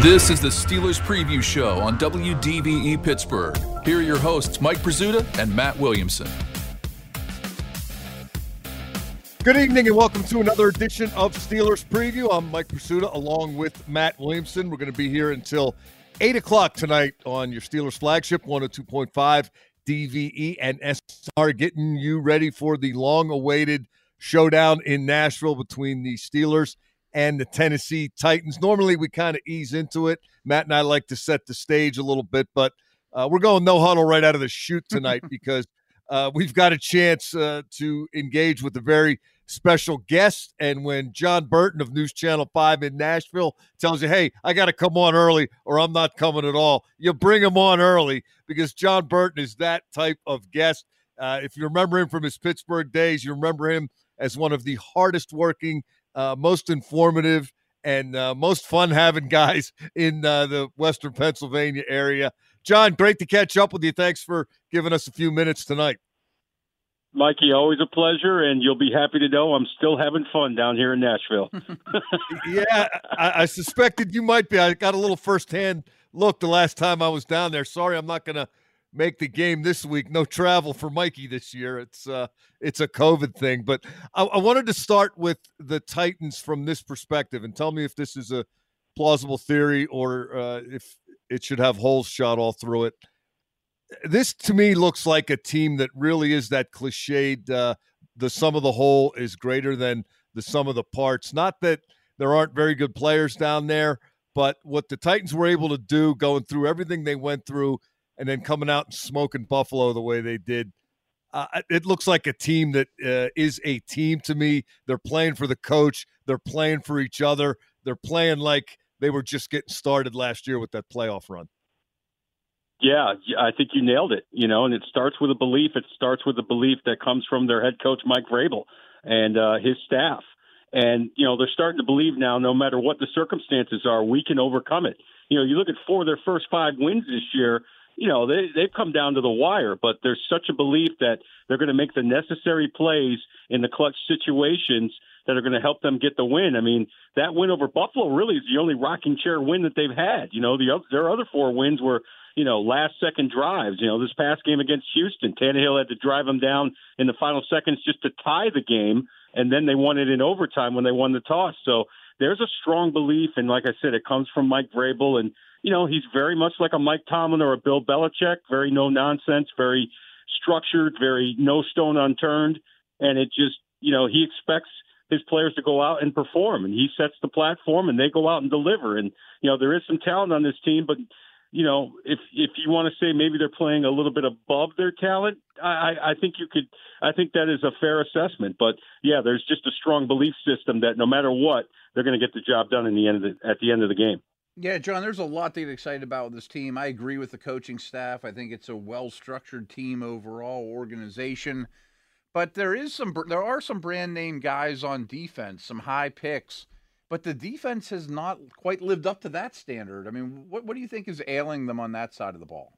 This is the Steelers Preview Show on WDVE Pittsburgh. Here are your hosts, Mike Prisuta and Matt Williamson. Good evening and welcome to another edition of Steelers Preview. I'm Mike Prisuta along with Matt Williamson. We're going to be here until 8 o'clock tonight on your Steelers flagship 102.5 DVE and SNR, getting you ready for the long awaited showdown in Nashville between the Steelers and the Tennessee Titans. Normally, we kind of ease into it. Matt and I like to set the stage a little bit, but uh, we're going no huddle right out of the chute tonight because uh, we've got a chance uh, to engage with a very special guest. And when John Burton of News Channel 5 in Nashville tells you, hey, I got to come on early or I'm not coming at all, you bring him on early because John Burton is that type of guest. Uh, if you remember him from his Pittsburgh days, you remember him as one of the hardest working uh, most informative and uh, most fun having guys in uh, the Western Pennsylvania area. John, great to catch up with you. Thanks for giving us a few minutes tonight. Mikey, always a pleasure, and you'll be happy to know I'm still having fun down here in Nashville. yeah, I, I, suspected you might be. I got a little firsthand look the last time I was down there. Sorry, I'm not going to make the game this week. No travel for Mikey this year. It's uh, it's a COVID thing. But I, I wanted to start with the Titans from this perspective, and tell me if this is a plausible theory or uh, if it should have holes shot all through it. This to me looks like a team that really is that cliched. Uh, the sum of the whole is greater than the sum of the parts. Not that there aren't very good players down there, but what the Titans were able to do, going through everything they went through, and then coming out and smoking Buffalo the way they did. Uh, it looks like a team that uh, is a team to me. They're playing for the coach. They're playing for each other. They're playing like they were just getting started last year with that playoff run. Yeah, I think you nailed it. You know, and it starts with a belief. It starts with a belief that comes from their head coach Mike Vrabel and uh, his staff. And you know, they're starting to believe now, no matter what the circumstances are, we can overcome it. You know, you look at four of their first five wins this year you know, they, they've come down to the wire, but there's such a belief that they're going to make the necessary plays in the clutch situations that are going to help them get the win. I mean, that win over Buffalo really is the only rocking chair win that they've had. You know, the their other four wins were, you know, last second drives. You know, this past game against Houston, Tannehill had to drive them down in the final seconds just to tie the game, and then they won it in overtime when they won the toss. So there's a strong belief, and like I said, it comes from Mike Vrabel and you know, he's very much like a Mike Tomlin or a Bill Belichick, very no nonsense, very structured, very no stone unturned. And it just, you know, he expects his players to go out and perform and he sets the platform and they go out and deliver. And, you know, there is some talent on this team, but, you know, if if you want to say maybe they're playing a little bit above their talent, I, I think you could. I think that is a fair assessment. But yeah, there's just a strong belief system that no matter what, they're going to get the job done in the end of the, at the end of the game. Yeah, John, there's a lot to get excited about with this team. I agree with the coaching staff. I think it's a well-structured team overall, organization. But there is some there are some brand name guys on defense, some high picks. but the defense has not quite lived up to that standard. I mean, what what do you think is ailing them on that side of the ball?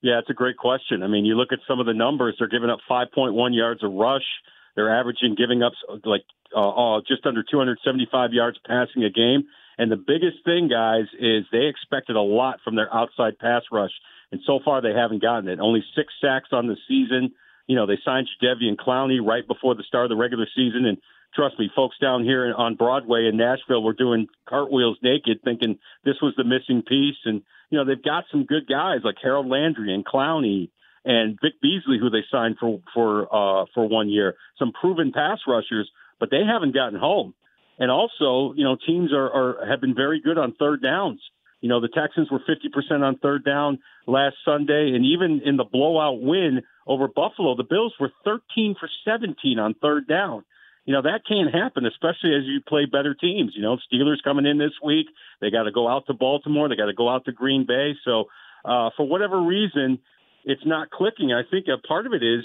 Yeah, it's a great question. I mean, you look at some of the numbers; they're giving up 5.1 yards a rush. They're averaging giving up like uh, uh, just under 275 yards passing a game. And the biggest thing, guys, is they expected a lot from their outside pass rush, and so far they haven't gotten it. Only six sacks on the season. You know, they signed Jadeveon Clowney right before the start of the regular season, and trust me, folks down here on Broadway in Nashville were doing cartwheels naked, thinking this was the missing piece. And you know, they've got some good guys like Harold Landry and Clowney and Vic Beasley, who they signed for for uh, for one year. Some proven pass rushers, but they haven't gotten home. And also, you know, teams are, are have been very good on third downs. You know, the Texans were 50% on third down last Sunday, and even in the blowout win over Buffalo, the Bills were 13 for 17 on third down. You know, that can't happen, especially as you play better teams. You know, Steelers coming in this week, they got to go out to Baltimore, they got to go out to Green Bay. So, uh, for whatever reason, it's not clicking. I think a part of it is,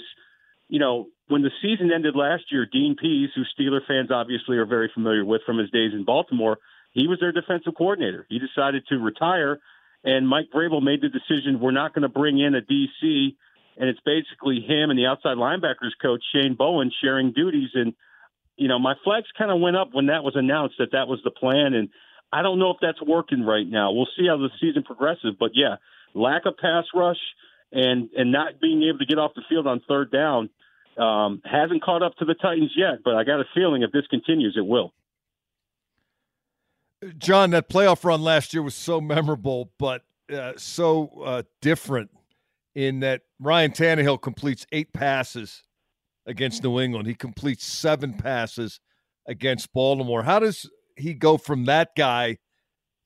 you know, when the season ended last year, Dean Pees, who Steeler fans obviously are very familiar with from his days in Baltimore, he was their defensive coordinator. He decided to retire, and Mike Vrabel made the decision we're not going to bring in a DC, and it's basically him and the outside linebackers coach Shane Bowen sharing duties. And you know, my flags kind of went up when that was announced that that was the plan, and I don't know if that's working right now. We'll see how the season progresses, but yeah, lack of pass rush and and not being able to get off the field on third down um, hasn't caught up to the Titans yet, but I got a feeling if this continues, it will. John, that playoff run last year was so memorable, but uh, so uh, different in that Ryan Tannehill completes eight passes against New England. He completes seven passes against Baltimore. How does he go from that guy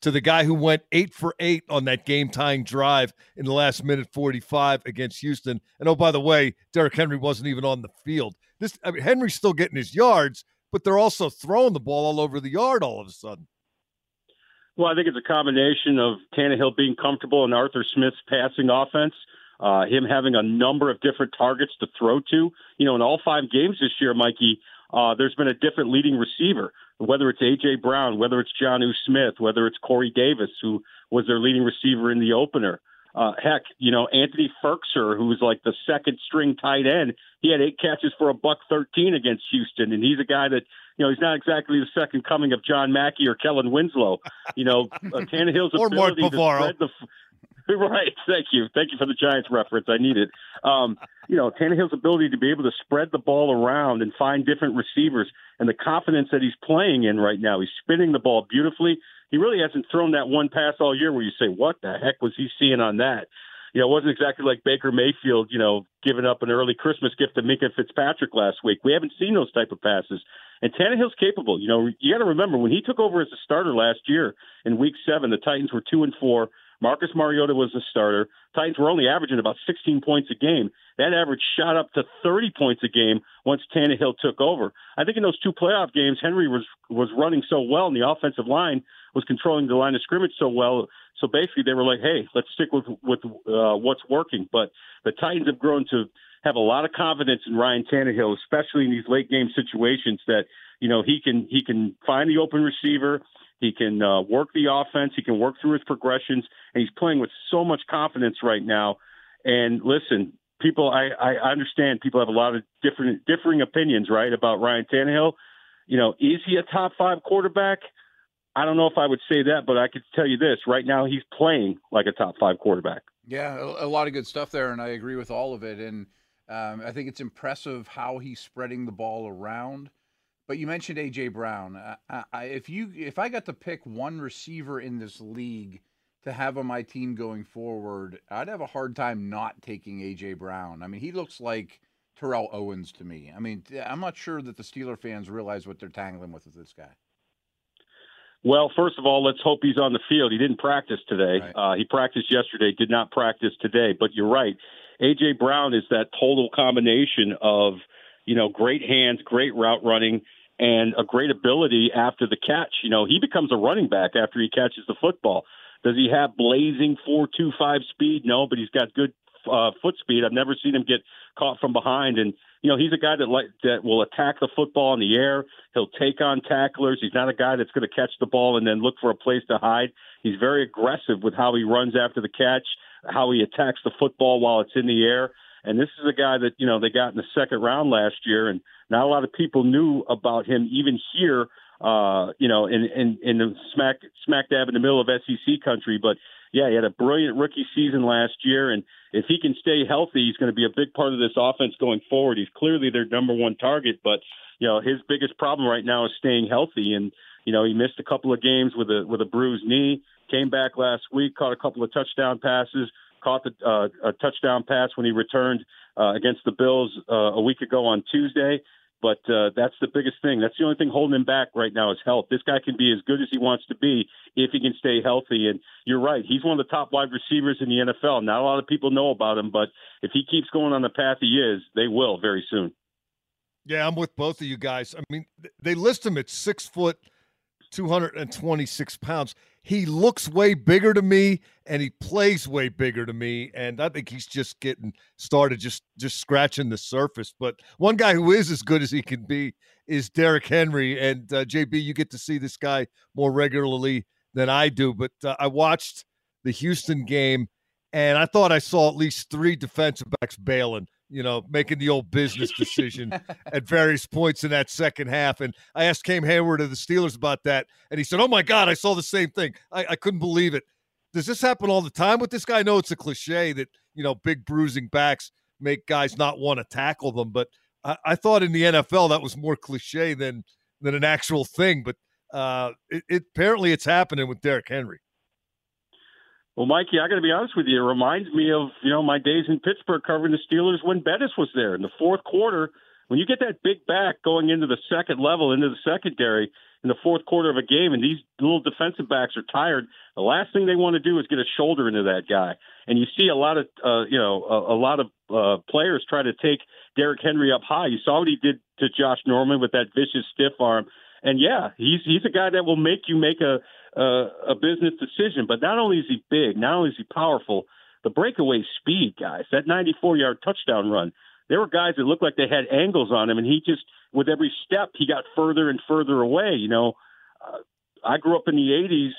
to the guy who went eight for eight on that game tying drive in the last minute 45 against Houston. And oh, by the way, Derrick Henry wasn't even on the field. This I mean, Henry's still getting his yards, but they're also throwing the ball all over the yard all of a sudden. Well, I think it's a combination of Tannehill being comfortable in Arthur Smith's passing offense, uh, him having a number of different targets to throw to. You know, in all five games this year, Mikey, uh, there's been a different leading receiver whether it's A.J. Brown, whether it's Jonnu Smith, whether it's Corey Davis, who was their leading receiver in the opener. Uh, heck, you know, Anthony Firkser, who was like the second string tight end, he had eight catches for a buck 13 against Houston. And he's a guy that, you know, he's not exactly the second coming of John Mackey or Kellen Winslow. You know, uh, Tannehill's ability to spread the, right. Thank you. Thank you for the Giants reference. I need it. Um, you know, Tannehill's ability to be able to spread the ball around and find different receivers and the confidence that he's playing in right now. He's spinning the ball beautifully. He really hasn't thrown that one pass all year where you say, what the heck was he seeing on that? You know, it wasn't exactly like Baker Mayfield, you know, giving up an early Christmas gift to Minkah Fitzpatrick last week. We haven't seen those type of passes. And Tannehill's capable. You know, you got to remember when he took over as a starter last year in Week Seven, the Titans were two and four. Marcus Mariota was the starter. Titans were only averaging about 16 points a game. That average shot up to 30 points a game once Tannehill took over. I think in those two playoff games, Henry was was running so well, and the offensive line was controlling the line of scrimmage so well. So basically, they were like, "Hey, let's stick with with uh, what's working." But the Titans have grown to have a lot of confidence in Ryan Tannehill, especially in these late game situations. That you know he can he can find the open receiver. He can uh, work the offense. He can work through his progressions, and he's playing with so much confidence right now. And listen, people, I, I understand people have a lot of different differing opinions, right, about Ryan Tannehill. You know, is he a top five quarterback? I don't know if I would say that, but I could tell you this: right now, he's playing like a top five quarterback. Yeah, a, lot of good stuff there, and I agree with all of it. And um, I think it's impressive how he's spreading the ball around. But you mentioned AJ Brown. I, I, if you if I got to pick one receiver in this league to have on my team going forward, I'd have a hard time not taking AJ Brown. I mean, he looks like Terrell Owens to me. I mean, I'm not sure that the Steeler fans realize what they're tangling with with this guy. Well, first of all, let's hope he's on the field. He didn't practice today. Right. Uh, he practiced yesterday, did not practice today. But you're right. AJ Brown is that total combination of you know great hands, great route running, and a great ability after the catch. You know, he becomes a running back after he catches the football. Does he have blazing four two five speed? No, but he's got good uh, foot speed. I've never seen him get caught from behind, and you know he's a guy that like that will attack the football in the air. He'll take on tacklers. He's not a guy that's going to catch the ball and then look for a place to hide. He's very aggressive with how he runs after the catch, how he attacks the football while it's in the air. And this is a guy that you know they got in the second round last year, and not a lot of people knew about him even here uh, you know, in, in, in the smack, smack dab in the middle of SEC country. But yeah, he had a brilliant rookie season last year. And if he can stay healthy, he's going to be a big part of this offense going forward. He's clearly their number one target, but you know, his biggest problem right now is staying healthy. And, you know, he missed a couple of games with a, with a bruised knee, came back last week, caught a couple of touchdown passes, caught the, uh, a touchdown pass when he returned uh, against the Bills uh, a week ago on Tuesday. But uh, that's the biggest thing. That's the only thing holding him back right now is health. This guy can be as good as he wants to be if he can stay healthy. And you're right, he's one of the top wide receivers in the NFL. Not a lot of people know about him, but if he keeps going on the path he is, they will very soon. Yeah, I'm with both of you guys. I mean, they list him at six foot, 226 pounds he looks way bigger to me and he plays way bigger to me and i think he's just getting started just just scratching the surface. But one guy who is as good as he can be is Derrick Henry and uh, JB you get to see this guy more regularly than I do but uh, I watched the Houston game and I thought I saw at least three defensive backs bailing you know, making the old business decision at various points in that second half. And I asked Cam Hayward of the Steelers about that, and he said, "Oh my God, I saw the same thing. I, I couldn't believe it." Does this happen all the time with this guy? I know it's a cliche that you know big bruising backs make guys not want to tackle them, but I, I thought in the NFL that was more cliche than than an actual thing. But uh, it, it apparently it's happening with Derrick Henry. Well, Mikey, I got to be honest with you. It reminds me of you know my days in Pittsburgh covering the Steelers when Bettis was there in the fourth quarter. When you get that big back going into the second level, into the secondary in the fourth quarter of a game, and these little defensive backs are tired, the last thing they want to do is get a shoulder into that guy. And you see a lot of uh, you know a, a lot of uh, players try to take Derrick Henry up high. You saw what he did to Josh Norman with that vicious stiff arm. And yeah, he's he's a guy that will make you make a uh, a business decision. But not only is he big, not only is he powerful, the breakaway speed, guys, that 94 yard touchdown run, there were guys that looked like they had angles on him, and he just, with every step, he got further and further away. You know, uh, I grew up in the 80s.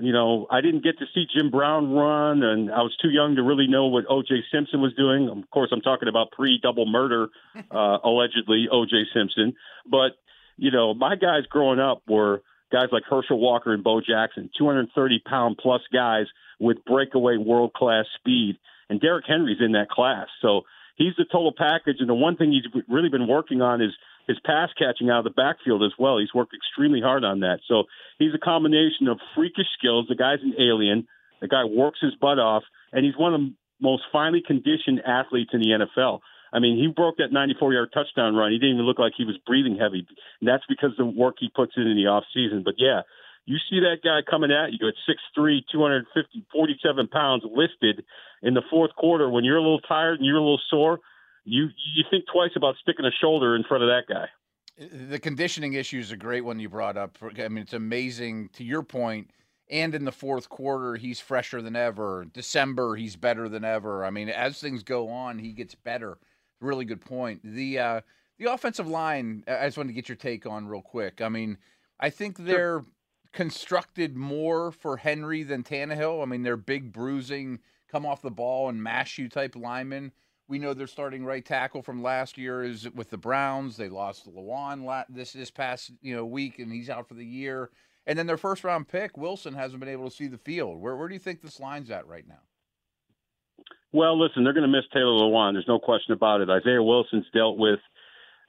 You know, I didn't get to see Jim Brown run, and I was too young to really know what O.J. Simpson was doing. Of course, I'm talking about pre-double murder, uh, allegedly O.J. Simpson. But you know, my guys growing up were guys like Herschel Walker and Bo Jackson, 230 pound plus guys with breakaway world class speed. And Derrick Henry's in that class. So he's the total package. And the one thing he's really been working on is his pass catching out of the backfield as well. He's worked extremely hard on that. So he's a combination of freakish skills. The guy's an alien. The guy works his butt off, and he's one of the most finely conditioned athletes in the NFL. I mean, he broke that 94 yard touchdown run. He didn't even look like he was breathing heavy. And that's because of the work he puts in in the off season. But yeah, you see that guy coming at you at 6'3, 250, 47 pounds lifted in the fourth quarter when you're a little tired and you're a little sore. You you think twice about sticking a shoulder in front of that guy. The conditioning issue is a great one you brought up. I mean, it's amazing. To your point, and in the fourth quarter, he's fresher than ever. December, he's better than ever. I mean, as things go on, he gets better really good point. The uh, the offensive line, I just wanted to get your take on real quick. I mean, I think they're sure. constructed more for Henry than Tannehill. I mean, they're big, bruising, come off the ball and mash you type linemen. We know their starting right tackle from last year is with the Browns. They lost Lewan this this past you know week, and he's out for the year. And then their first round pick, Wilson, hasn't been able to see the field. Where where do you think this line's at right now? Well, listen, they're going to miss Taylor Lewan. There's no question about it. Isaiah Wilson's dealt with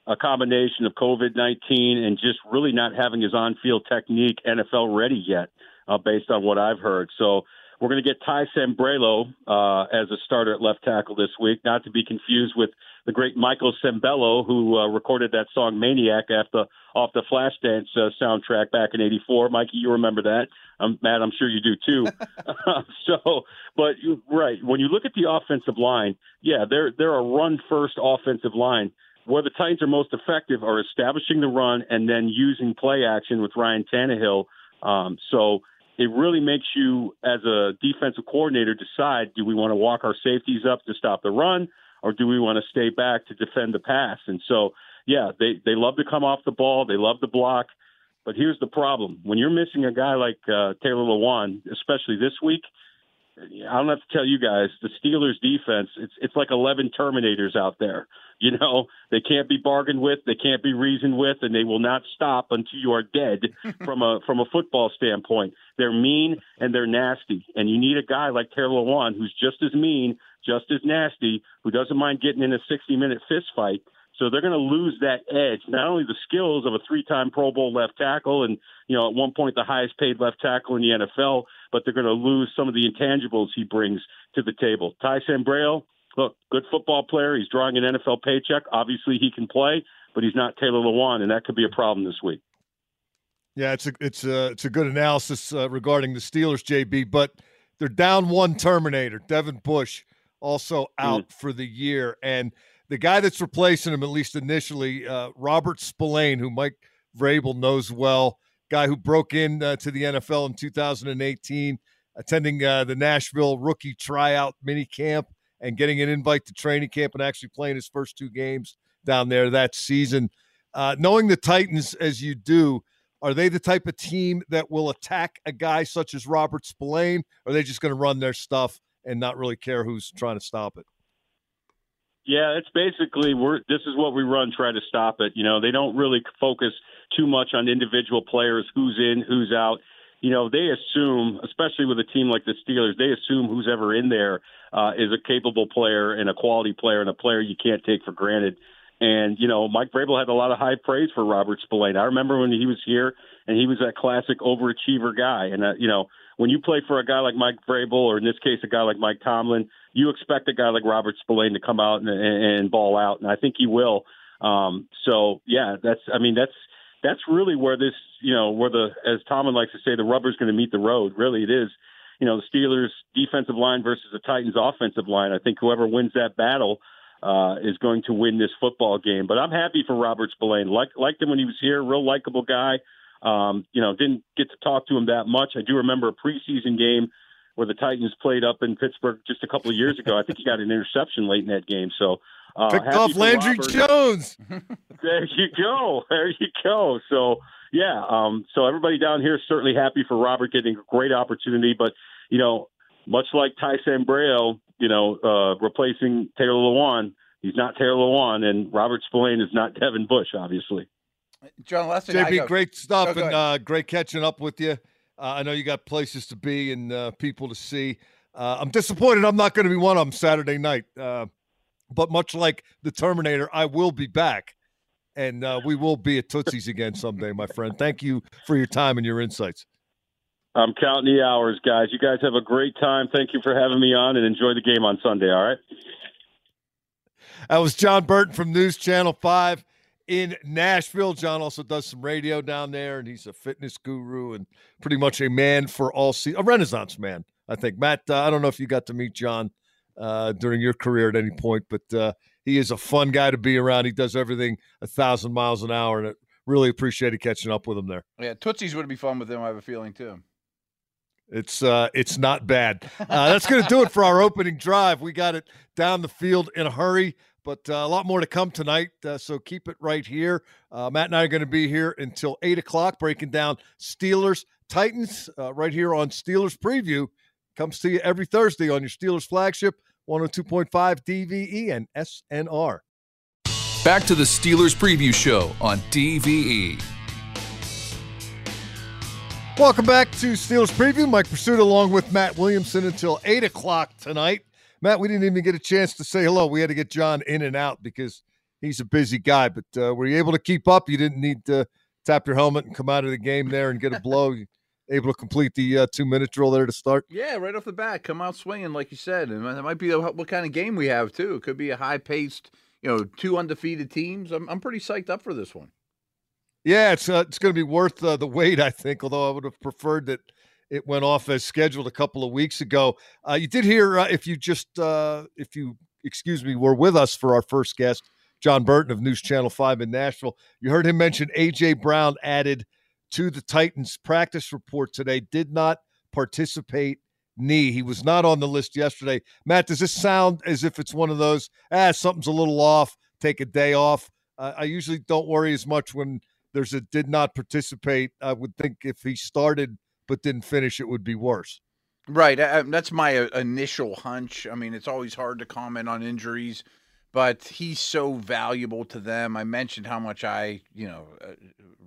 a combination of COVID 19 and just really not having his on field technique NFL ready yet, uh, based on what I've heard. So we're going to get Ty Sambrailo uh, as a starter at left tackle this week, not to be confused with the great Michael Sembello, who uh, recorded that song "Maniac" after off the Flashdance uh, soundtrack back in '84. Mikey, you remember that? Um, Matt, I'm sure you do too. so, but you, right when you look at the offensive line, yeah, they're they're a run first offensive line. Where the Titans are most effective are establishing the run and then using play action with Ryan Tannehill. Um, so it really makes you, as a defensive coordinator, decide: do we want to walk our safeties up to stop the run, or do we want to stay back to defend the pass? And so, yeah, they they love to come off the ball, they love to block. But here's the problem: when you're missing a guy like uh, Taylor Lewan, especially this week, I don't have to tell you guys, the Steelers defense, it's it's like 11 Terminators out there. You know, they can't be bargained with, they can't be reasoned with, and they will not stop until you are dead from a from a football standpoint. They're mean and they're nasty, and you need a guy like Taylor Lewan who's just as mean, just as nasty, who doesn't mind getting in a 60 minute fist fight so they're going to lose that edge, not only the skills of a three-time Pro Bowl left tackle and, you know, at one point the highest paid left tackle in the NFL, but they're going to lose some of the intangibles he brings to the table. Ty Sambrailo, look, good football player. He's drawing an NFL paycheck. Obviously he can play, but he's not Taylor Lewan, and that could be a problem this week. Yeah, it's a it's a it's a good analysis uh, regarding the Steelers, JB. But they're down one Terminator, Devin Bush, also out mm. for the year, and the guy that's replacing him, at least initially, uh, Robert Spillane, who Mike Vrabel knows well, guy who broke in uh, to the NFL in 2018, attending uh, the Nashville rookie tryout mini camp and getting an invite to training camp and actually playing his first two games down there that season. Uh, knowing the Titans as you do, are they the type of team that will attack a guy such as Robert Spillane? Or are they just going to run their stuff and not really care who's trying to stop it? Yeah, it's basically we're this is what we run. Try to stop it. You know, they don't really focus too much on individual players, who's in, who's out. You know, they assume, especially with a team like the Steelers, they assume who's ever in there uh, is a capable player and a quality player and a player you can't take for granted. And you know, Mike Vrabel had a lot of high praise for Robert Spillane. I remember when he was here, and he was that classic overachiever guy. And uh, you know, when you play for a guy like Mike Vrabel, or in this case, a guy like Mike Tomlin, you expect a guy like Robert Spillane to come out and, and, ball out, and I think he will. Um, so yeah, that's I mean that's that's really where this you know where the as Tomlin likes to say the rubber's going to meet the road. Really, it is. You know, the Steelers' defensive line versus the Titans' offensive line. I think whoever wins that battle uh, is going to win this football game. But I'm happy for Robert Spillane. Like, liked him when he was here. Real likable guy. Um, you know, didn't get to talk to him that much. I do remember a preseason game where the Titans played up in Pittsburgh just a couple of years ago. I think he got an interception late in that game. So uh, picked off Landry Robert. Jones. there you go. There you go. So yeah. Um, so everybody down here is certainly happy for Robert getting a great opportunity, but you know, much like Ty Sambrailo, you know, uh, replacing Taylor Lewan, he's not Taylor Lewan, and Robert Spillane is not Devin Bush, obviously. John Lester, JB, great stuff and uh, great catching up with you. Uh, I know you got places to be and uh, people to see. Uh, I'm disappointed I'm not going to be one of them Saturday night. Uh, but much like the Terminator, I will be back. And uh, we will be at Tootsie's again someday, my friend. Thank you for your time and your insights. I'm counting the hours, guys. You guys have a great time. Thank you for having me on and enjoy the game on Sunday, all right? That was John Burton from News Channel 5 in Nashville. John also does some radio down there, and he's a fitness guru and pretty much a man for all seasons, a renaissance man, I think. Matt, uh, I don't know if you got to meet John uh, during your career at any point, but uh, he is a fun guy to be around. He does everything a thousand miles an hour, and it really appreciated catching up with him there. Yeah, Tootsie's would be fun with him. I have a feeling too. It's uh, it's not bad. Uh, that's going to do it for our opening drive. We got it down the field in a hurry. But uh, a lot more to come tonight, uh, so keep it right here. Uh, Matt and I are going to be here until 8 o'clock, breaking down Steelers Titans uh, right here on Steelers Preview. Comes to you every Thursday on your Steelers flagship, 102.5 DVE and SNR. Back to the Steelers Preview Show on DVE. Welcome back to Steelers Preview. Mike Prisuta along with Matt Williamson until 8 o'clock tonight. Matt, we didn't even get a chance to say hello. We had to get John in and out because he's a busy guy. But uh, were you able to keep up? You didn't need to tap your helmet and come out of the game there and get a blow. able to complete the uh, two minute drill there to start? Yeah, right off the bat, come out swinging like you said, and that might be what kind of game we have too. It could be a high paced, you know, two undefeated teams. I'm I'm pretty psyched up for this one. Yeah, it's uh, it's going to be worth uh, the wait, I think. Although I would have preferred that it went off as scheduled a couple of weeks ago. Uh, you did hear, uh, if you just, uh, if you, excuse me, were with us for our first guest, John Burton of News Channel 5 in Nashville. You heard him mention A.J. Brown added to the Titans practice report today, did not participate knee. He was not on the list yesterday. Matt, does this sound as if it's one of those, ah, something's a little off, take a day off? Uh, I usually don't worry as much when there's a did not participate. I would think if he started but didn't finish, it would be worse. Right. Uh, that's my uh, initial hunch. I mean, it's always hard to comment on injuries, but he's so valuable to them. I mentioned how much I, you know, uh,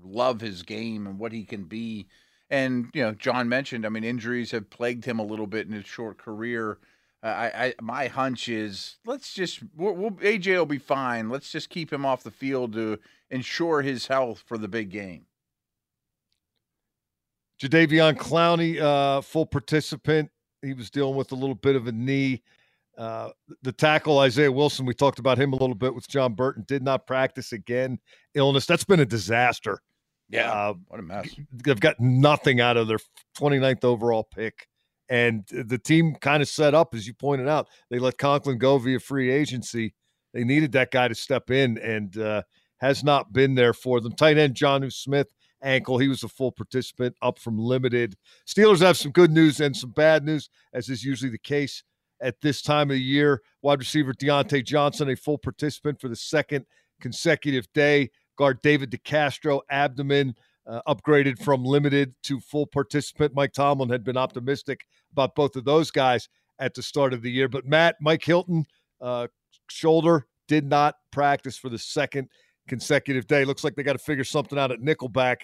love his game and what he can be. And, you know, John mentioned, I mean, injuries have plagued him a little bit in his short career. Uh, I, I, my hunch is let's just we'll, we'll, AJ will be fine. Let's just keep him off the field to ensure his health for the big game. Jadeveon Clowney, uh, full participant. He was dealing with a little bit of a knee. Uh, the tackle Isaiah Wilson, we talked about him a little bit with John Burton, did not practice again. Illness. That's been a disaster. Yeah. Uh, what a mess. They've got nothing out of their 29th overall pick. And the team kind of set up, as you pointed out. They let Conklin go via free agency. They needed that guy to step in and uh, has not been there for them. Tight end Jonnu Smith ankle. He was a full participant, up from limited. Steelers have some good news and some bad news, as is usually the case at this time of the year. Wide receiver Diontae Johnson, a full participant for the second consecutive day. Guard David DeCastro, abdomen uh, upgraded from limited to full participant. Mike Tomlin had been optimistic about both of those guys at the start of the year. But Matt, Mike Hilton, uh, shoulder, did not practice for the second consecutive day. Looks like they got to figure something out at Nickelback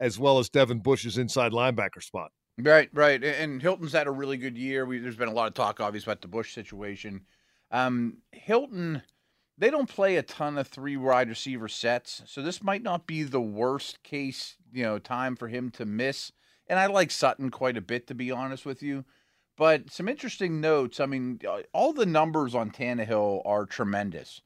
as well as Devin Bush's inside linebacker spot. Right, right. And Hilton's had a really good year. We, there's been a lot of talk, obviously, about the Bush situation. Um, Hilton, they don't play a ton of three wide receiver sets, so this might not be the worst case, you know, time for him to miss. And I like Sutton quite a bit, to be honest with you. But some interesting notes. I mean, uh, all the numbers on Tannehill are tremendous,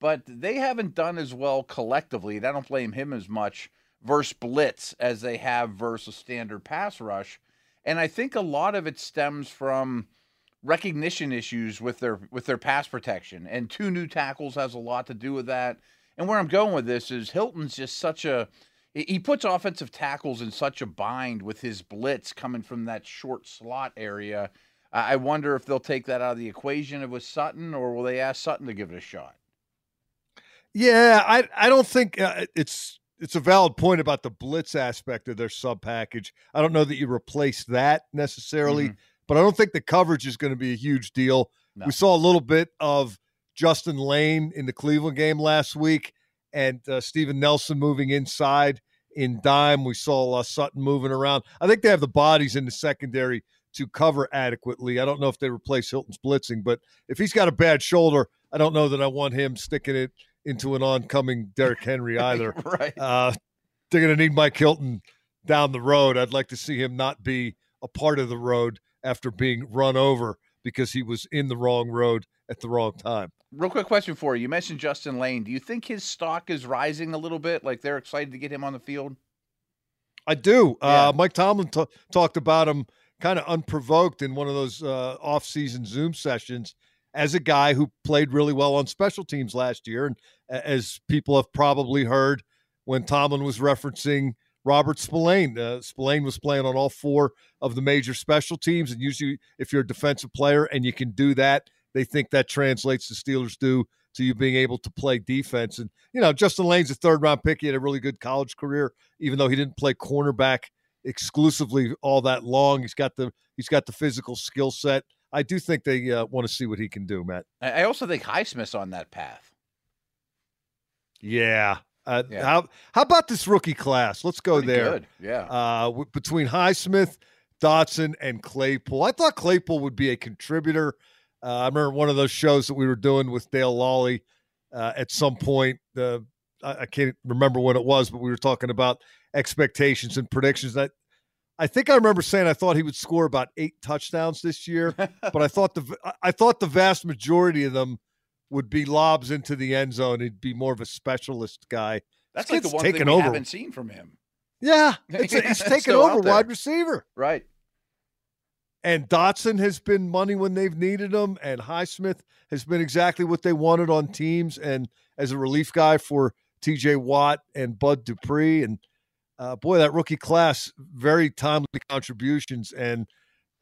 but they haven't done as well collectively. I don't blame him as much versus blitz as they have versus standard pass rush. And I think a lot of it stems from recognition issues with their with their pass protection. And two new tackles has a lot to do with that. And where I'm going with this is Hilton's just such a he puts offensive tackles in such a bind with his blitz coming from that short slot area. I wonder if they'll take that out of the equation with Sutton, or will they ask Sutton to give it a shot? Yeah, I I don't think uh, it's it's a valid point about the blitz aspect of their sub package. I don't know that you replace that necessarily, mm-hmm. but I don't think the coverage is going to be a huge deal. No. We saw a little bit of Justin Layne in the Cleveland game last week and uh, Steven Nelson moving inside in dime. We saw uh, Sutton moving around. I think they have the bodies in the secondary to cover adequately. I don't know if they replace Hilton's blitzing, but if he's got a bad shoulder, I don't know that I want him sticking it – into an oncoming Derrick Henry either. right. Uh, they're going to need Mike Hilton down the road. I'd like to see him not be a part of the road after being run over because he was in the wrong road at the wrong time. Real quick question for you. You mentioned Justin Layne. Do you think his stock is rising a little bit? Like they're excited to get him on the field? I do. Yeah. Uh, Mike Tomlin t- talked about him kind of unprovoked in one of those uh, off-season Zoom sessions as a guy who played really well on special teams last year. And as people have probably heard when Tomlin was referencing Robert Spillane, uh, Spillane was playing on all four of the major special teams. And usually, if you're a defensive player and you can do that, they think that translates to Steelers do to you being able to play defense. And, you know, Justin Layne's a third round pick. He had a really good college career, even though he didn't play cornerback exclusively all that long. He's got the he's got the physical skill set. I do think they uh, want to see what he can do, Matt. I also think Highsmith's on that path. Yeah. Uh, yeah. How how about this rookie class? Let's go Pretty there. Good. Yeah. Uh, w- between Highsmith, Dotson, and Claypool, I thought Claypool would be a contributor. Uh, I remember one of those shows that we were doing with Dale Lolley uh, at some point. I, I, can't remember when it was, but we were talking about expectations and predictions. That I think I remember saying I thought he would score about eight touchdowns this year, but I thought the I thought the vast majority of them would be lobs into the end zone. He'd be more of a specialist guy. That's like the one thing we over. haven't seen from him. Yeah, it's, he's taken over wide receiver. Right. And Dotson has been money when they've needed him, and Highsmith has been exactly what they wanted on teams, and as a relief guy for T.J. Watt and Bud Dupree, and uh, boy, that rookie class, very timely contributions and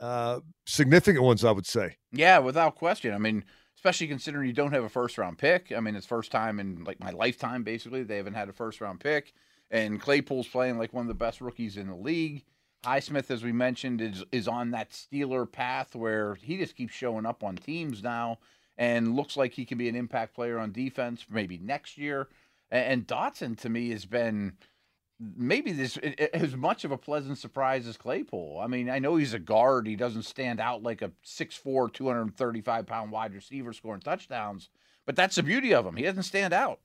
uh, significant ones, I would say. Yeah, without question. I mean, especially considering you don't have a first round pick. I mean, it's first time in like my lifetime, basically. They haven't had a first round pick. And Claypool's playing like one of the best rookies in the league. Highsmith, as we mentioned, is is on that Steeler path where he just keeps showing up on teams now and looks like he can be an impact player on defense maybe next year. And Dotson to me has been maybe this as much of a pleasant surprise as Claypool. I mean, I know he's a guard. He doesn't stand out like a 6'4", 235 pound wide receiver scoring touchdowns, but that's the beauty of him. He doesn't stand out.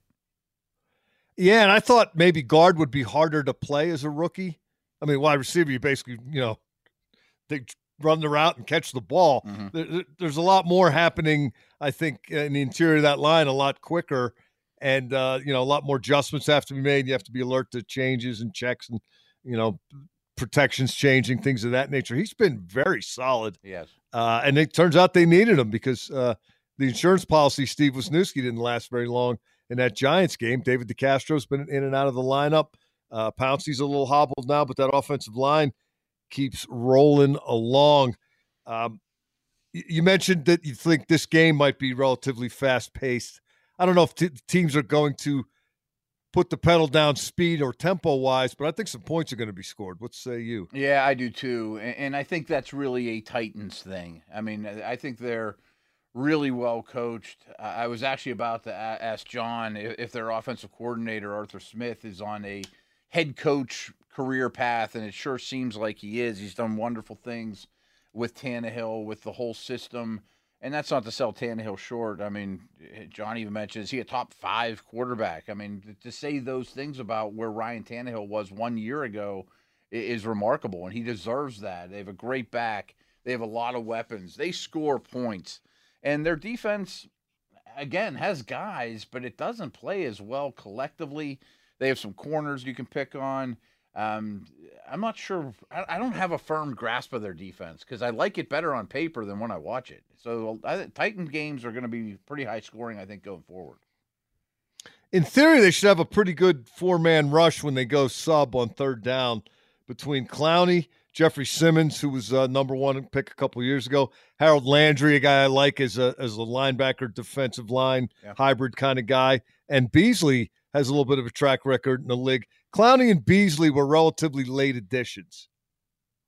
Yeah, and I thought maybe guard would be harder to play as a rookie. I mean, wide receiver, you basically, you know, they run the route and catch the ball. Mm-hmm. There, there's a lot more happening, I think, in the interior of that line a lot quicker and uh, you know a lot more adjustments have to be made. You have to be alert to changes and checks and you know protections changing, things of that nature. He's been very solid. Yes, uh, and it turns out they needed him because uh, the insurance policy Steve Wisniewski didn't last very long in that Giants game. David DeCastro's been in and out of the lineup. Uh, Pouncey's a little hobbled now, but that offensive line keeps rolling along. Um, you mentioned that you think this game might be relatively fast paced. I don't know if t- teams are going to put the pedal down speed or tempo wise, but I think some points are going to be scored. What say you? Yeah, I do too. And I think that's really a Titans thing. I mean, uh, I think they're really well coached. I was actually about to ask John if their offensive coordinator, Arthur Smith, is on a head coach career path, and it sure seems like he is. He's done wonderful things with Tannehill, with the whole system. And that's not to sell Tannehill short. I mean, eh, John even mentioned is he a top five quarterback? I mean, to say those things about where Ryan Tannehill was one year ago is remarkable, and he deserves that. They have a great back. They have a lot of weapons. They score points, and their defense, again, has guys, but it doesn't play as well collectively. They have some corners you can pick on. Um, I'm not sure. I, I, don't have a firm grasp of their defense because I like it better on paper than when I watch it. So I, Titan games are going to be pretty high scoring, I think, going forward. In theory, they should have a pretty good four man rush when they go sub on third down between Clowney, Jeffrey Simmons, who was uh, number one pick a couple years ago, Harold Landry, a guy I like as a as a linebacker, defensive line yeah. hybrid kind of guy, and Beasley has a little bit of a track record in the league. Clowney and Beasley were relatively late additions.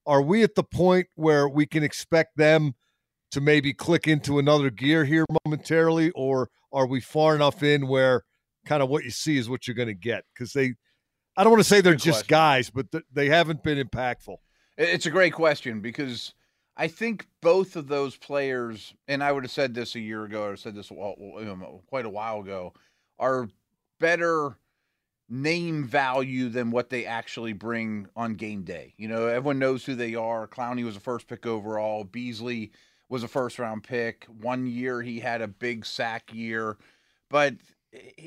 Are we at the point where we can expect them to maybe click into another gear here momentarily, or are we far enough in where kind of what you see is what you're going to get? Because they, I don't want to say they're just guys, but th- they haven't been impactful. It's a great question because I think both of those players, and I would have said this a year ago, or said this quite a while ago, are better name value than what they actually bring on game day. You know, everyone knows who they are. Clowney was a first pick overall. Beasley was a first round pick. One year he had a big sack year, but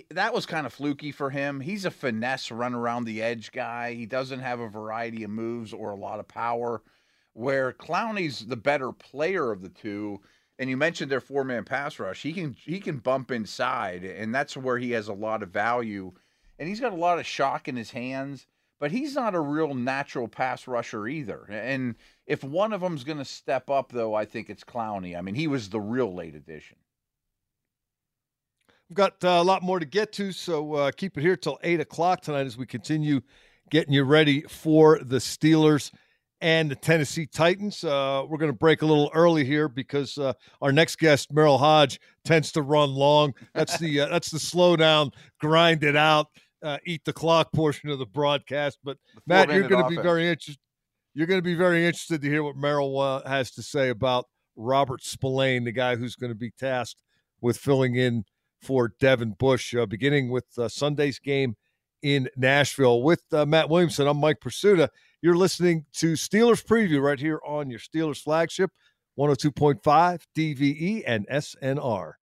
that was kind of fluky for him. He's a finesse run around the edge guy. He doesn't have a variety of moves or a lot of power. Where Clowney's the better player of the two, and you mentioned their four man pass rush. He can he can bump inside, and that's where he has a lot of value and he's got a lot of shock in his hands, but he's not a real natural pass rusher either. And if one of them's going to step up, though, I think it's Clowney. I mean, he was the real late addition. We've got uh, a lot more to get to, so uh, keep it here till 8 o'clock tonight as we continue getting you ready for the Steelers and the Tennessee Titans. Uh, we're going to break a little early here because uh, our next guest, Merril Hoge, tends to run long. That's the uh, that's the slow down, grind it out uh, eat the clock portion of the broadcast. But Matt, you're going to be very interested. You're going to be very interested to hear what Merril uh, has to say about Robert Spillane, the guy who's going to be tasked with filling in for Devin Bush, uh, beginning with uh, Sunday's game in Nashville. With uh, Matt Williamson, I'm Mike Prisuta. You're listening to Steelers Preview right here on your Steelers flagship, 102.5 DVE and SNR.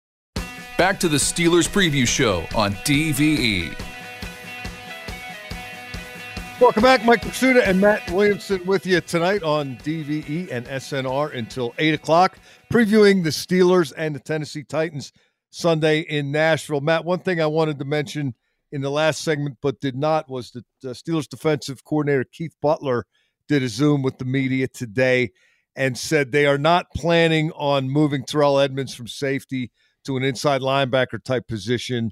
Back to the Steelers Preview Show on DVE. Welcome back, Mike Prisuta and Matt Williamson with you tonight on DVE and SNR until 8 o'clock, previewing the Steelers and the Tennessee Titans Sunday in Nashville. Matt, one thing I wanted to mention in the last segment, but did not, was that uh, Steelers defensive coordinator Keith Butler did a Zoom with the media today and said they are not planning on moving Terrell Edmunds from safety to an inside linebacker type position.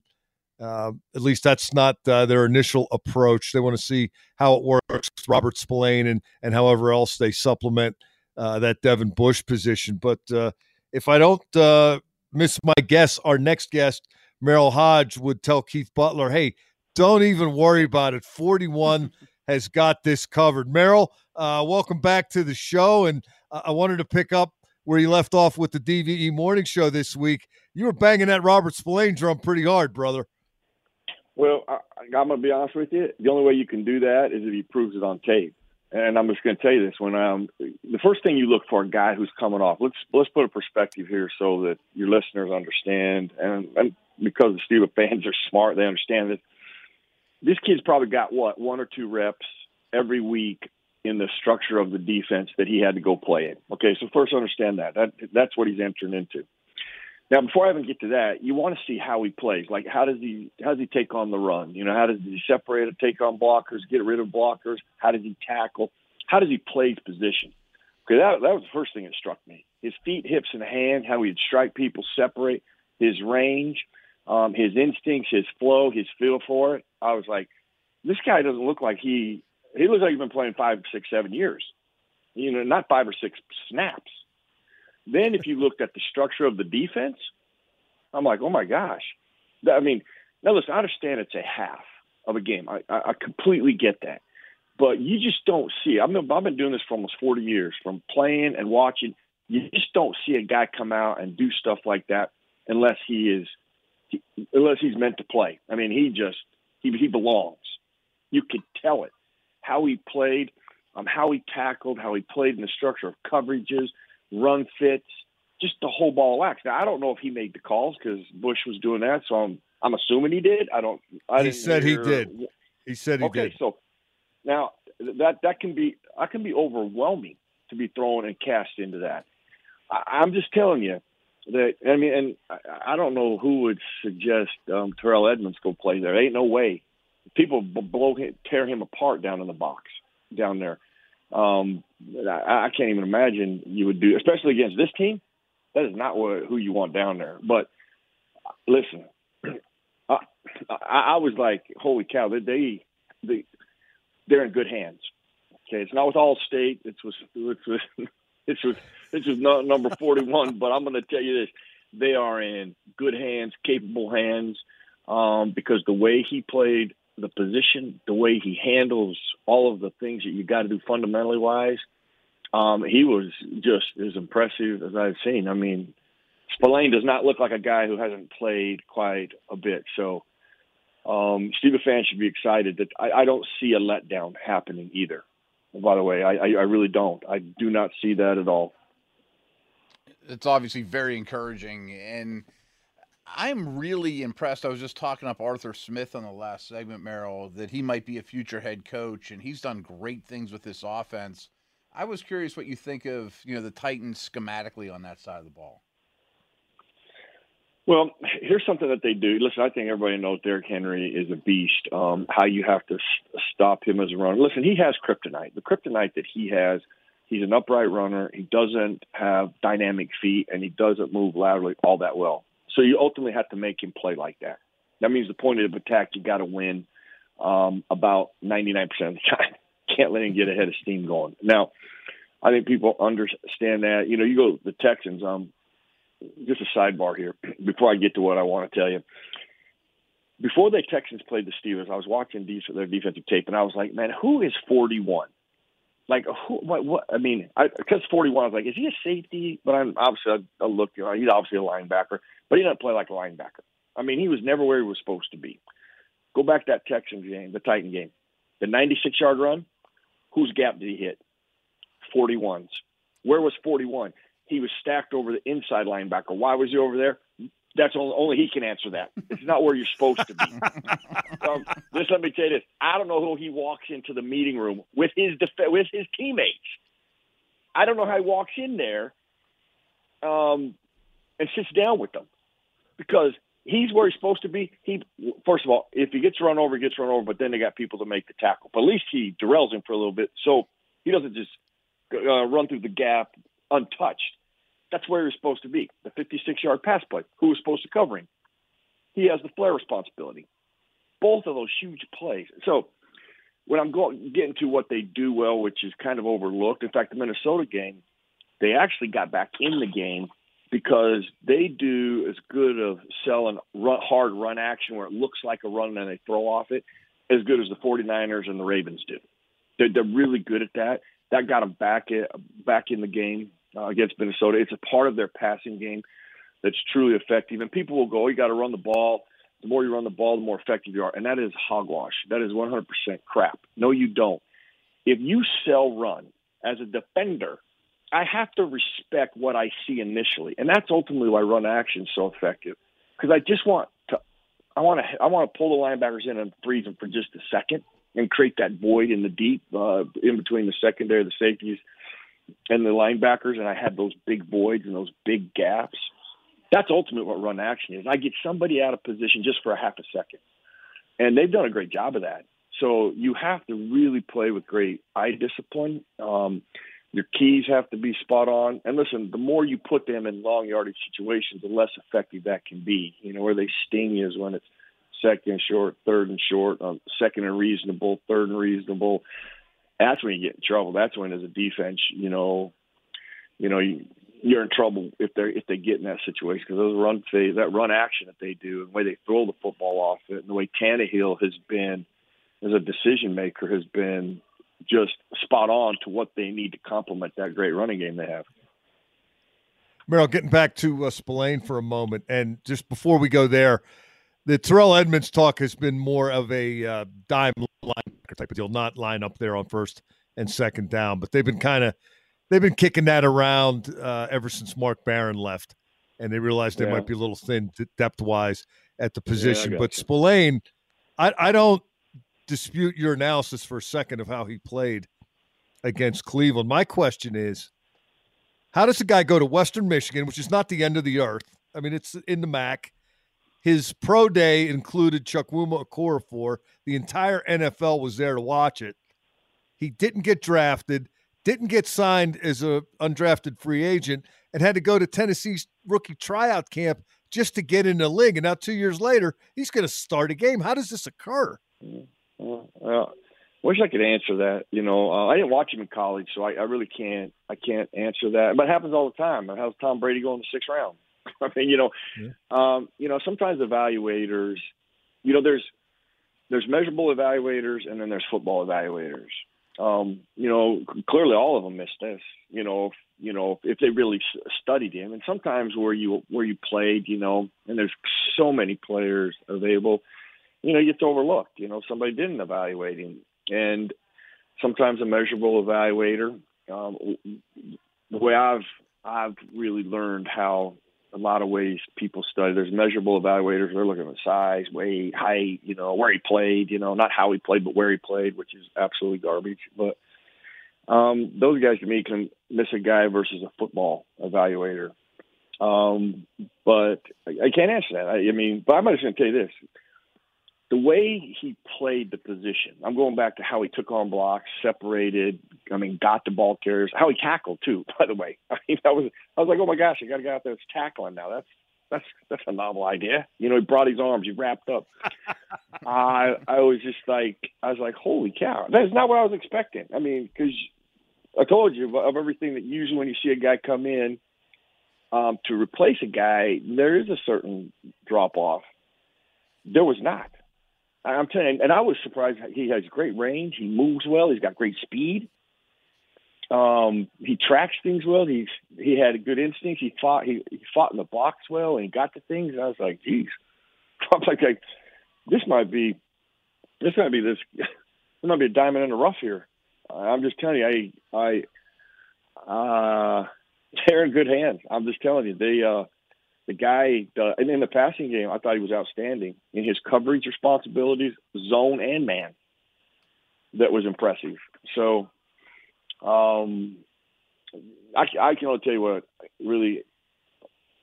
Uh, at least that's not uh, their initial approach. They want to see how it works, Robert Spillane, and and however else they supplement uh, that Devin Bush position. But uh, if I don't uh, miss my guess, our next guest, Merril Hoge would tell Keith Butler, "Hey, don't even worry about it. Forty-one has got this covered." Merril, uh, welcome back to the show, and I wanted to pick up where you left off with the DVE morning show this week. You were banging that Robert Spillane drum pretty hard, brother. Well, I, I'm going to be honest with you. The only way you can do that is if he proves it on tape. And I'm just going to tell you this: when um, the first thing you look for a guy who's coming off, let's let's put a perspective here so that your listeners understand, and, and because the Steelers fans are smart, they understand that this kid's probably got what one or two reps every week in the structure of the defense that he had to go play in. Okay, so first understand that that that's what he's entering into. Now, before I even get to that, you want to see how he plays. Like, how does he how does he take on the run? You know, how does he separate and take on blockers, get rid of blockers? How does he tackle? How does he play his position? Okay, that that was the first thing that struck me. His feet, hips, and hand, how he'd strike people, separate his range, um, his instincts, his flow, his feel for it. I was like, this guy doesn't look like he he looks like he's been playing five, six, seven years. You know, not five or six snaps. Then if you looked at the structure of the defense, I'm like, oh my gosh. I mean, now listen, I understand it's a half of a game. I, I, completely get that. But you just don't see. I've been, I've been doing this for almost 40 years, from playing and watching. You just don't see a guy come out and do stuff like that unless he is, unless he's meant to play. I mean, he just he he belongs. You could tell it how he played, um, how he tackled, how he played in the structure of coverages, run fits, just the whole ball wax. Now I don't know if he made the calls because Bush was doing that, so I'm I'm assuming he did. I don't. I he said hear, he did. He said he okay, did. Okay, so now that that can be I can be overwhelming to be thrown and cast into that. I, I'm just telling you that I mean, and I, I don't know who would suggest um, Terrell Edmunds go play there. Ain't no way. People blow him, tear him apart down in the box down there. Um, I, I can't even imagine you would do, especially against this team. That is not what who you want down there. But listen, I, I was like, holy cow! They, they they they're in good hands. Okay, it's not with Allstate. It's with it's with it's with it's not number forty one. but I'm going to tell you this: they are in good hands, capable hands, um, because the way he played the position, the way he handles all of the things that you got to do fundamentally wise, um, he was just as impressive as I've seen. I mean, Spillane does not look like a guy who hasn't played quite a bit. So, um, Steeler fans should be excited that I, I don't see a letdown happening either. By the way, I, I, I really don't. I do not see that at all. It's obviously very encouraging and I'm really impressed. I was just talking up Arthur Smith on the last segment, Merril, that he might be a future head coach, and he's done great things with this offense. I was curious what you think of you know the Titans schematically on that side of the ball. Well, here's something that they do. Listen, I think everybody knows Derrick Henry is a beast. Um, how you have to stop him as a runner. Listen, he has kryptonite. The kryptonite that he has, he's an upright runner. He doesn't have dynamic feet, and he doesn't move laterally all that well. So you ultimately have to make him play like that. That means the point of attack you got to win um, about 99% of the time. Can't let him get ahead of steam going. Now, I think people understand that. You know, you go the Texans. Um, just a sidebar here before I get to what I want to tell you. Before the Texans played the Steelers, I was watching their defensive tape, and I was like, "Man, who is 41?" Like, who, what, what? I mean, because 41, I was like, "Is he a safety?" But I'm obviously I, I look, you know, he's obviously a linebacker but he doesn't play like a linebacker. I mean, he was never where he was supposed to be. Go back to that Texans game, the Titan game, the 96 yard run. Whose gap did he hit? 41's. Where was 41? He was stacked over the inside linebacker. Why was he over there? That's only, only he can answer that. It's not where you're supposed to be. um, just let me tell you this: I don't know who he walks into the meeting room with his def- with his teammates. I don't know how he walks in there um, and sits down with them because he's where he's supposed to be. He first of all, if he gets run over, he gets run over. But then they got people to make the tackle. But at least he derails him for a little bit, so he doesn't just uh, run through the gap untouched. That's where he's supposed to be. The 56-yard pass play. Who is supposed to cover him? He has the flare responsibility. Both of those huge plays. So when I'm going getting to what they do well, which is kind of overlooked. In fact, the Minnesota game, they actually got back in the game because they do as good of selling run, hard run action where it looks like a run and they throw off it as good as the 49ers and the Ravens do. They're, they're really good at that. That got them back in, back in the game uh, against Minnesota. It's a part of their passing game that's truly effective. And people will go, oh, you got to run the ball. The more you run the ball, the more effective you are. And that is hogwash. That is 100% crap. No, you don't. If you sell run as a defender – I have to respect what I see initially, and that's ultimately why run action is so effective. Because I just want to, I want to, I want to pull the linebackers in and freeze them for just a second and create that void in the deep, uh, in between the secondary, the safeties, and the linebackers, and I had those big voids and those big gaps. That's ultimately what run action is. I get somebody out of position just for a half a second, and they've done a great job of that. So you have to really play with great eye discipline. Um, your keys have to be spot on. And listen, the more you put them in long yardage situations, the less effective that can be. You know, where they sting you is when it's second and short, third and short, um, second and reasonable, third and reasonable. That's when you get in trouble. That's when, as a defense, you know, you know, you, you're in trouble if they if they get in that situation because those run phase, that run action that they do, and the way they throw the football off it, and the way Tannehill has been as a decision maker has been just spot on to what they need to complement that great running game they have. Merril, getting back to uh, Spillane for a moment, and just before we go there, the Terrell Edmunds talk has been more of a uh, dime linebacker type of deal, not line up there on first and second down, but they've been kind of they've been kicking that around uh, ever since Mark Barron left, and they realized they yeah. might be a little thin depth wise at the position. Yeah, but you. Spillane, I, I don't dispute your analysis for a second of how he played against Cleveland. My question is how does a guy go to Western Michigan, which is not the end of the earth? I mean, it's in the MAC. His pro day included Chuck Chukwuma Okorafor. The entire NFL was there to watch it. He didn't get drafted, didn't get signed as a undrafted free agent, and had to go to Tennessee's rookie tryout camp just to get in the league. And now, two years later, he's going to start a game. How does this occur? Well, wish I could answer that. You know, uh, I didn't watch him in college, so I, I really can't. I can't answer that. But it happens all the time. How's Tom Brady going the sixth round? I mean, you know, yeah. um, you know, sometimes evaluators, you know, there's there's measurable evaluators and then there's football evaluators. Um, you know, clearly all of them missed this. You know, if, you know if they really studied him, and sometimes where you where you played, you know, and there's so many players available you know, gets overlooked. You know, somebody didn't evaluate him, and sometimes a measurable evaluator. Um, the way I've I've really learned how a lot of ways people study. There's measurable evaluators. They're looking at size, weight, height, you know, where he played, you know, not how he played, but where he played, which is absolutely garbage. But um, those guys to me can miss a guy versus a football evaluator. Um, but I, I can't answer that. I, I mean, but I'm just going to tell you this: the way he played the position, I'm going back to how he took on blocks, separated, I mean, got the ball carriers, how he tackled too, by the way. I mean, that was I was like, oh my gosh, I got a guy out there that's tackling now. That's that's that's a novel idea. You know, he brought his arms, he wrapped up. I I was just like, I was like, holy cow, that's not what I was expecting. I mean, because I told you of everything that usually when you see a guy come in um, to replace a guy, there is a certain drop off. There was not. I'm telling you, and I was surprised. He has great range. He moves well. He's got great speed. Um, he tracks things well. He's he had a good instincts. He fought he, he fought in the box well, and got to things. And I was like, geez, I'm like, like this might be this might be this this might be a diamond in the rough here. I'm just telling you, I I uh, they're in good hands. I'm just telling you, they uh, the guy, uh, and in the passing game, I thought he was outstanding in his coverage responsibilities, zone and man. That was impressive. So, um, I, I can only tell you what really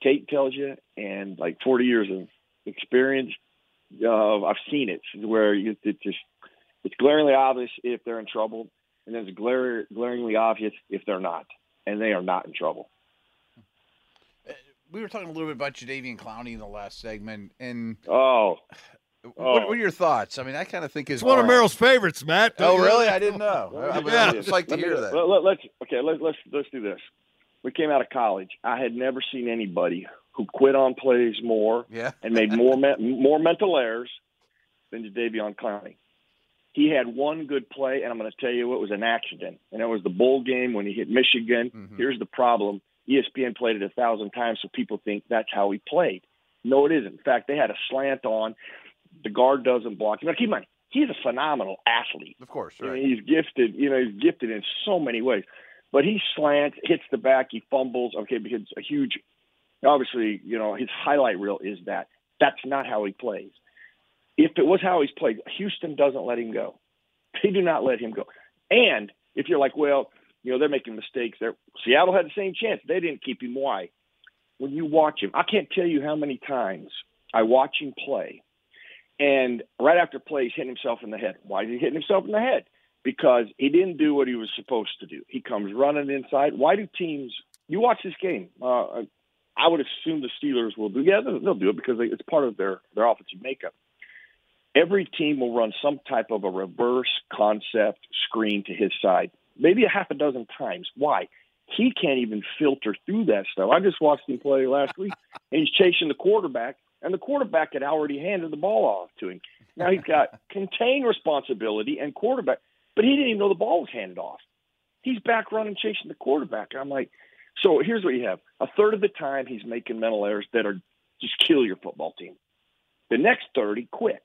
Kate tells you, and like 40 years of experience. Uh, I've seen it where you, it just it's glaringly obvious if they're in trouble, and then it's glare, glaringly obvious if they're not, and they are not in trouble. We were talking a little bit about Jadeveon Clowney in the last segment, and oh, what, Oh. what are your thoughts? I mean, I kind of think is It's one of Merril's favorites, Matt. Oh, you- really? I didn't know. I, I, Yeah. would just like to hear that. Let, us okay. Let, let's let's do this. We came out of college. I had never seen anybody who quit on plays more Yeah. and made more me- more mental errors than Davion Clowney. He had one good play, and I'm going to tell you it was an accident, and it was the bowl game when he hit Michigan. Mhm. Here's the problem: ESPN played it a thousand times, so people think that's how he played. No, it isn't. In fact, they had a slant on. The guard doesn't block him. Now, keep in mind, he's a phenomenal athlete. Of course, right. he's gifted. You know, he's gifted in so many ways. But he slants, hits the back, he fumbles. Okay, because a huge. Obviously, you know his highlight reel is that. That's not how he plays. If it was how he's played, Houston doesn't let him go. They do not let him go. And if you're like, well, you know, they're making mistakes. There, Seattle had the same chance. They didn't keep him. Why? When you watch him, I can't tell you how many times I watch him play, and right after play, he's hitting himself in the head. Why is he hitting himself in the head? Because he didn't do what he was supposed to do. He comes running inside. Why do teams? You watch this game. Uh, I would assume the Steelers will do. Yeah, they'll, do it because it's part of their their offensive makeup. Every team will run some type of a reverse concept screen to his side, maybe a half a dozen times. Why? He can't even filter through that stuff. I just watched him play last week, and he's chasing the quarterback, and the quarterback had already handed the ball off to him. Now he's got contain responsibility and quarterback, but he didn't even know the ball was handed off. He's back running chasing the quarterback. I'm like, so here's what you have: a third of the time he's making mental errors that are just kill your football team. The next third he quits.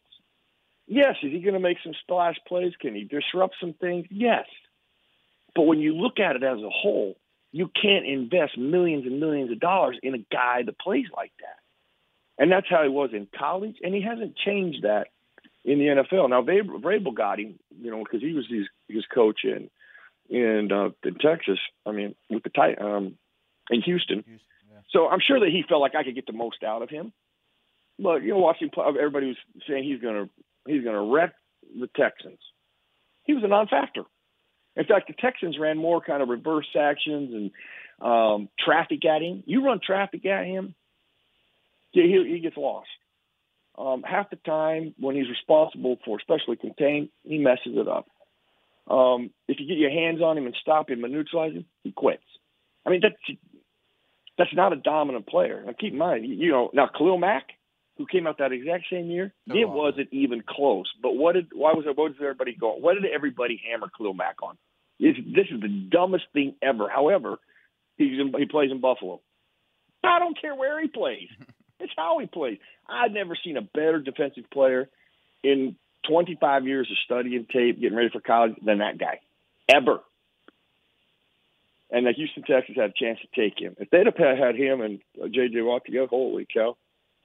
Yes, is he going to make some splash plays? Can he disrupt some things? Yes. But when you look at it as a whole, you can't invest millions and millions of dollars in a guy that plays like that. And that's how he was in college, and he hasn't changed that in the NFL. Now, Vrabel got him, you know, because he was his, his coach in in uh, in Texas. I mean, with the tight um, in Houston. So I'm sure that he felt like I could get the most out of him. But you know, watching play, everybody was saying he's to he's going to wreck the Texans. He was a non-factor. In fact, the Texans ran more kind of reverse actions and um, traffic at him. You run traffic at him, he, he gets lost. Um, half the time when he's responsible for especially contain, he messes it up. Um, if you get your hands on him and stop him and neutralize him, he quits. I mean, that's that's not a dominant player. Now, keep in mind, you, you know, now Khalil Mack, who came out that exact same year, Oh, it wow. wasn't even close. But what did why was what was everybody going? What did everybody hammer Khalil Mack on? It's, this is the dumbest thing ever. However, he's in, he plays in Buffalo. I don't care where he plays. It's how he plays. I've never seen a better defensive player in 25 years of studying tape, getting ready for college than that guy, ever. And the Houston Texans had a chance to take him. If they'd have had him and uh, J.J. Watt together, holy cow,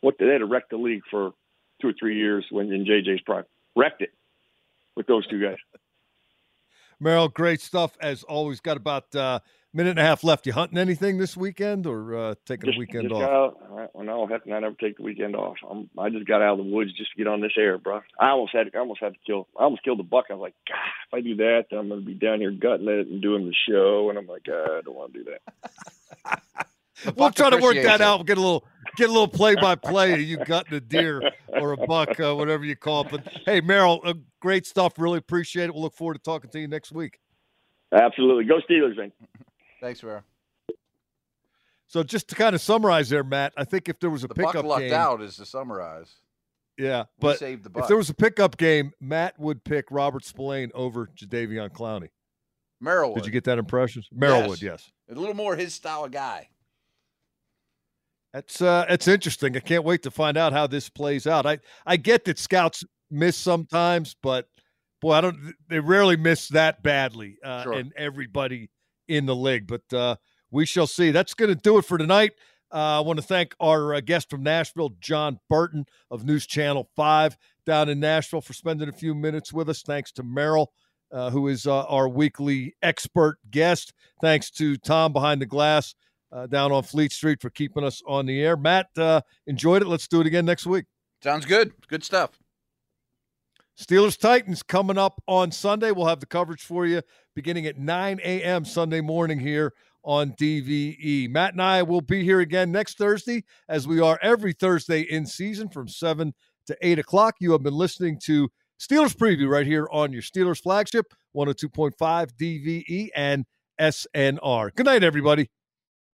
what they'd have wrecked the league for two or three years when in J.J.'s prime. Wrecked it with those two guys. Merril, great stuff as always. Got about uh, a minute and a half left. You hunting anything this weekend or uh, taking Just, a weekend off? out. I- Well, no, heck, I never take the weekend off. I'm, I just got out of the woods just to get on this air, bro. I almost had, I almost had to kill, I almost killed the buck. I was like, God, if I do that, then I'm going to be down here gutting it and doing the show, and I'm like, God, I don't want to do that. We'll try to work appreciates that it. out. Get a little get a little play by play of you gutting a deer or a buck, uh, whatever you call it. But hey, Merril, uh, great stuff. Really appreciate it. We'll look forward to talking to you next week. Absolutely, go Steelers, man. Thanks, Vera. So just to kind of summarize there, Matt, I think if there was a The buck pickup lucked game, out is to summarize. yeah, but saved the if there was a pickup game, Matt would pick Robert Spillane over Jadeveon Clowney. Merril Did you get that impression? Merril would, yes. A little more his style of guy. That's uh that's interesting. I can't wait to find out how this plays out. I I get that scouts miss sometimes, but boy, I don't they rarely miss that badly. Uh Sure. and everybody in the league. But uh we shall see. That's going to do it for tonight. Uh, I want to thank our uh, guest from Nashville, John Burton of News Channel 5 down in Nashville for spending a few minutes with us. Thanks to Merril, uh, who is uh, our weekly expert guest. Thanks to Tom behind the glass uh, down on Fleet Street for keeping us on the air. Matt, uh, enjoyed it. Let's do it again next week. Sounds good. Good stuff. Steelers Titans coming up on Sunday. We'll have the coverage for you beginning at 9 a.m. Sunday morning here on DVE. Matt and I will be here again next Thursday, as we are every Thursday in season from 7 to 8 o'clock. You have been listening to Steelers Preview right here on your Steelers flagship, 102.5 DVE and SNR. Good night, everybody.